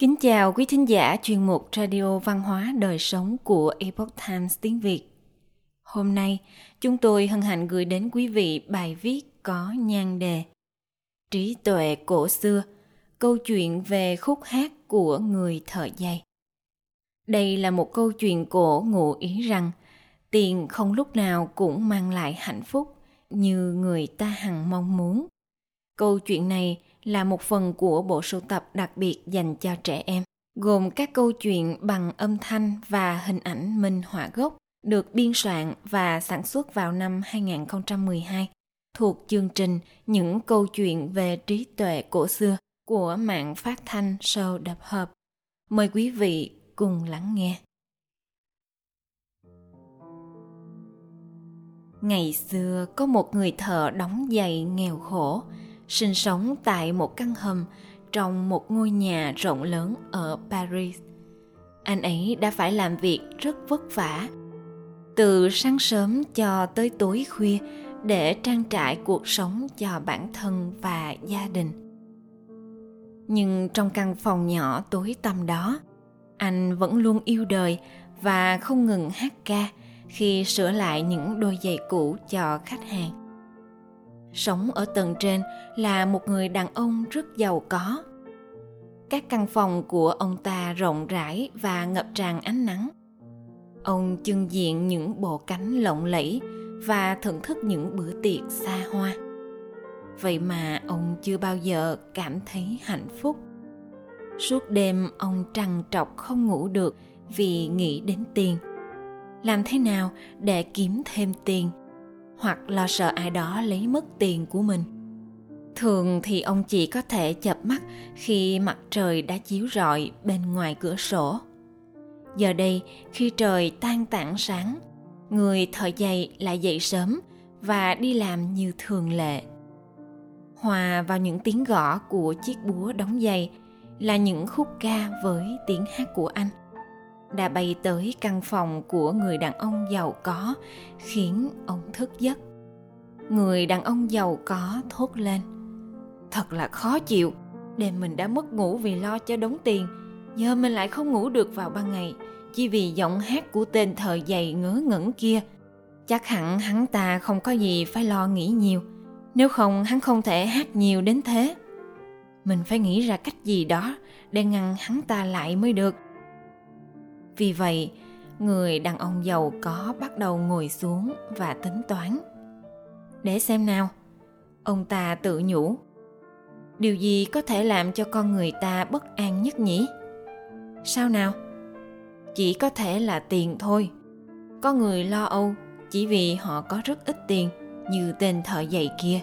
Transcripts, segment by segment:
Kính chào quý thính giả chuyên mục Radio Văn hóa Đời Sống của Epoch Times tiếng Việt. Hôm nay, chúng tôi hân hạnh gửi đến quý vị bài viết có nhan đề Trí tuệ cổ xưa, câu chuyện về khúc hát của người thợ dây. Đây là một câu chuyện cổ ngụ ý rằng tiền không lúc nào cũng mang lại hạnh phúc như người ta hằng mong muốn. Câu chuyện này là một phần của bộ sưu tập đặc biệt dành cho trẻ em, gồm các câu chuyện bằng âm thanh và hình ảnh minh họa gốc được biên soạn và sản xuất vào năm 2012 thuộc chương trình Những câu chuyện về trí tuệ cổ xưa của mạng phát thanh Show Đập Hợp. Mời quý vị cùng lắng nghe. Ngày xưa có một người thợ đóng giày nghèo khổ, sinh sống tại một căn hầm trong một ngôi nhà rộng lớn ở Paris. Anh ấy đã phải làm việc rất vất vả, từ sáng sớm cho tới tối khuya để trang trải cuộc sống cho bản thân và gia đình. Nhưng trong căn phòng nhỏ tối tăm đó, anh vẫn luôn yêu đời và không ngừng hát ca khi sửa lại những đôi giày cũ cho khách hàng sống ở tầng trên là một người đàn ông rất giàu có. Các căn phòng của ông ta rộng rãi và ngập tràn ánh nắng. Ông trưng diện những bộ cánh lộng lẫy và thưởng thức những bữa tiệc xa hoa. Vậy mà ông chưa bao giờ cảm thấy hạnh phúc. Suốt đêm, ông trằn trọc không ngủ được vì nghĩ đến tiền. Làm thế nào để kiếm thêm tiền? Hoặc lo sợ ai đó lấy mất tiền của mình. Thường thì ông chỉ có thể chập mắt khi mặt trời đã chiếu rọi bên ngoài cửa sổ. Giờ đây, khi trời tan tảng sáng, người thợ giày lại dậy sớm và đi làm như thường lệ. Hòa vào những tiếng gõ của chiếc búa đóng giày là những khúc ca với tiếng hát của anh đã bay tới căn phòng của người đàn ông giàu có, khiến ông thức giấc. Người đàn ông giàu có thốt lên, thật là khó chịu, đêm mình đã mất ngủ vì lo cho đống tiền, giờ mình lại không ngủ được vào ban ngày, chỉ vì giọng hát của tên thợ giày ngớ ngẩn kia. Chắc hẳn hắn ta không có gì phải lo nghĩ nhiều, nếu không hắn không thể hát nhiều đến thế. Mình phải nghĩ ra cách gì đó để ngăn hắn ta lại mới được vì vậy, người đàn ông giàu có bắt đầu ngồi xuống và tính toán. Để xem nào. Ông ta tự nhủ. Điều gì có thể làm cho con người ta bất an nhất nhỉ? Sao nào? Chỉ có thể là tiền thôi. Có người lo âu chỉ vì họ có rất ít tiền, như tên thợ giày kia.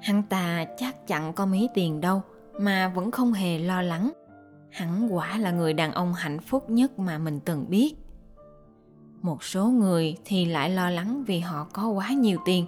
Hắn ta chắc chắn có mấy tiền đâu, mà vẫn không hề lo lắng hắn quả là người đàn ông hạnh phúc nhất mà mình từng biết. Một số người thì lại lo lắng vì họ có quá nhiều tiền.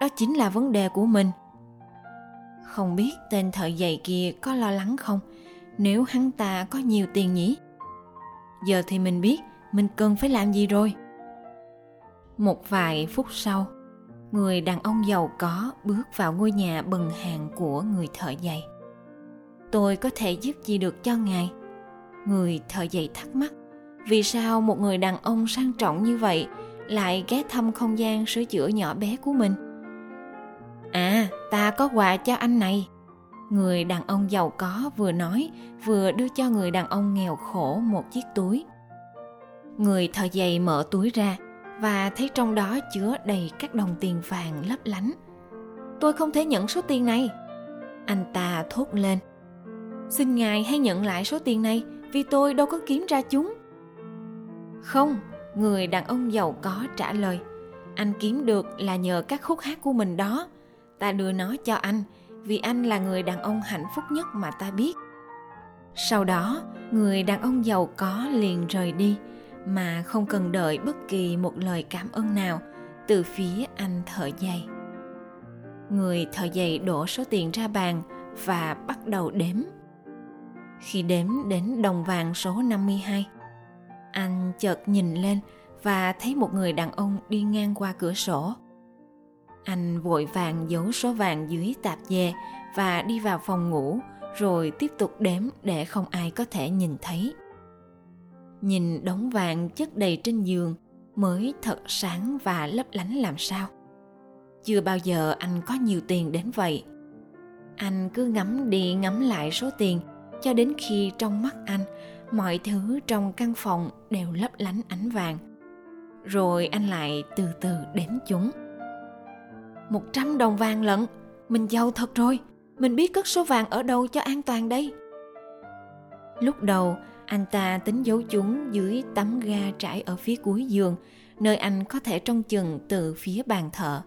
Đó chính là vấn đề của mình. Không biết tên thợ giày kia có lo lắng không? Nếu hắn ta có nhiều tiền nhỉ? Giờ thì mình biết mình cần phải làm gì rồi. Một vài phút sau, người đàn ông giàu có bước vào ngôi nhà bần hàng của người thợ giày tôi có thể giúp gì được cho ngài? Người thợ giày thắc mắc, vì sao một người đàn ông sang trọng như vậy lại ghé thăm không gian sửa chữa nhỏ bé của mình? À ta có quà cho anh này. Người đàn ông giàu có vừa nói, vừa đưa cho người đàn ông nghèo khổ một chiếc túi. Người thợ giày mở túi ra và thấy trong đó chứa đầy các đồng tiền vàng lấp lánh. Tôi không thể nhận số tiền này. Anh ta thốt lên xin ngài hãy nhận lại số tiền này, vì tôi đâu có kiếm ra chúng. Không, người đàn ông giàu có trả lời, anh kiếm được là nhờ các khúc hát của mình đó. Ta đưa nó cho anh, vì anh là người đàn ông hạnh phúc nhất mà ta biết. Sau đó, người đàn ông giàu có liền rời đi, mà không cần đợi bất kỳ một lời cảm ơn nào từ phía anh thợ giày. Người thợ giày đổ số tiền ra bàn và bắt đầu đếm khi đếm đến đồng vàng số 52. Anh chợt nhìn lên và thấy một người đàn ông đi ngang qua cửa sổ. Anh vội vàng giấu số vàng dưới tạp dề và đi vào phòng ngủ, rồi tiếp tục đếm để không ai có thể nhìn thấy nhìn đống vàng chất đầy trên giường mới thật sáng và lấp lánh làm sao chưa bao giờ anh có nhiều tiền đến vậy anh cứ ngắm đi ngắm lại số tiền cho đến khi trong mắt anh, mọi thứ trong căn phòng đều lấp lánh ánh vàng. Rồi anh lại từ từ đếm chúng. Một trăm đồng vàng lận. Mình giàu thật rồi. Mình biết cất số vàng ở đâu cho an toàn đây. Lúc đầu, anh ta tính giấu chúng dưới tấm ga trải ở phía cuối giường, nơi anh có thể trông chừng từ phía bàn thờ.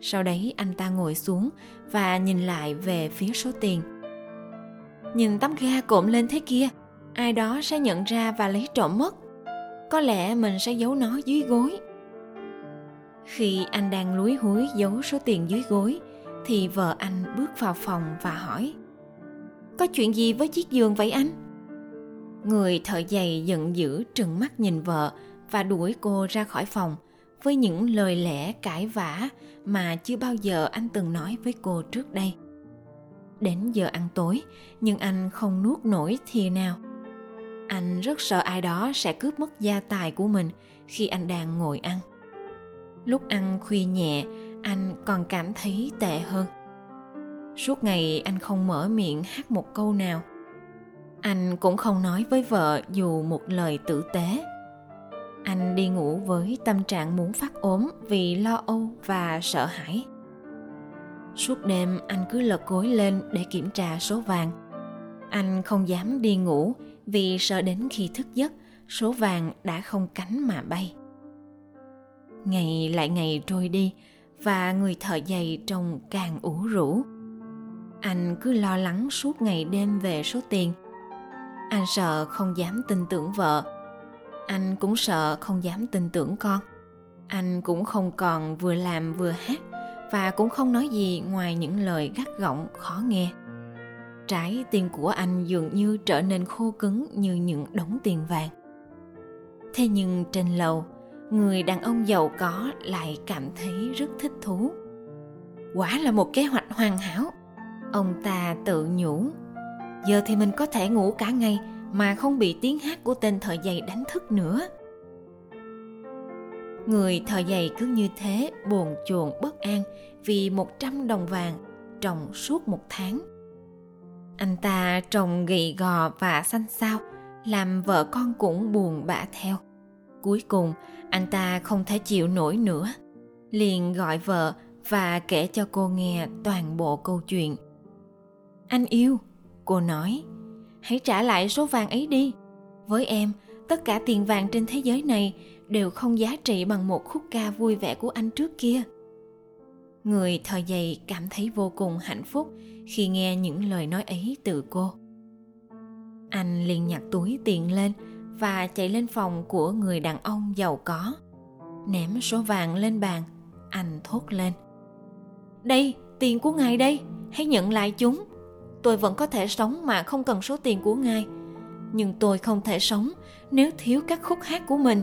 Sau đấy anh ta ngồi xuống và nhìn lại về phía số tiền nhìn tấm ga cộm lên thế kia, ai đó sẽ nhận ra và lấy trộm mất. Có lẽ mình sẽ giấu nó dưới gối. Khi anh đang lúi húi giấu số tiền dưới gối, thì vợ anh bước vào phòng và hỏi, có chuyện gì với chiếc giường vậy anh? Người thợ giày giận dữ trừng mắt nhìn vợ và đuổi cô ra khỏi phòng với những lời lẽ cãi vã mà chưa bao giờ anh từng nói với cô trước đây đến giờ ăn tối, nhưng anh không nuốt nổi thìa nào. Anh rất sợ ai đó sẽ cướp mất gia tài của mình khi anh đang ngồi ăn. Lúc ăn khuya nhẹ, anh còn cảm thấy tệ hơn. Suốt ngày anh không mở miệng hát một câu nào. Anh cũng không nói với vợ dù một lời tử tế. Anh đi ngủ với tâm trạng muốn phát ốm vì lo âu và sợ hãi suốt đêm anh cứ lật gối lên để kiểm tra số vàng. Anh không dám đi ngủ vì sợ đến khi thức giấc, số vàng đã không cánh mà bay. Ngày lại ngày trôi đi và người thợ giày trông càng ủ rũ. Anh cứ lo lắng suốt ngày đêm về số tiền. Anh sợ không dám tin tưởng vợ. Anh cũng sợ không dám tin tưởng con. Anh cũng không còn vừa làm vừa hát và cũng không nói gì ngoài những lời gắt gỏng, khó nghe. Trái tiền của anh dường như trở nên khô cứng như những đống tiền vàng. Thế nhưng trên lầu, người đàn ông giàu có lại cảm thấy rất thích thú. Quả là một kế hoạch hoàn hảo. Ông ta tự nhủ, giờ thì mình có thể ngủ cả ngày mà không bị tiếng hát của tên thợ giày đánh thức nữa người thợ giày cứ như thế buồn chồn bất an vì một trăm đồng vàng trồng suốt một tháng. Anh ta trồng gầy gò và xanh xao, làm vợ con cũng buồn bã theo. Cuối cùng, anh ta không thể chịu nổi nữa. Liền gọi vợ và kể cho cô nghe toàn bộ câu chuyện. Anh yêu, cô nói. Hãy trả lại số vàng ấy đi. Với em, tất cả tiền vàng trên thế giới này đều không giá trị bằng một khúc ca vui vẻ của anh trước kia. Người thợ giày cảm thấy vô cùng hạnh phúc khi nghe những lời nói ấy từ cô. Anh liền nhặt túi tiền lên và chạy lên phòng của người đàn ông giàu có. Ném số vàng lên bàn, anh thốt lên. Đây, tiền của ngài đây, hãy nhận lại chúng. Tôi vẫn có thể sống mà không cần số tiền của ngài. Nhưng tôi không thể sống nếu thiếu các khúc hát của mình.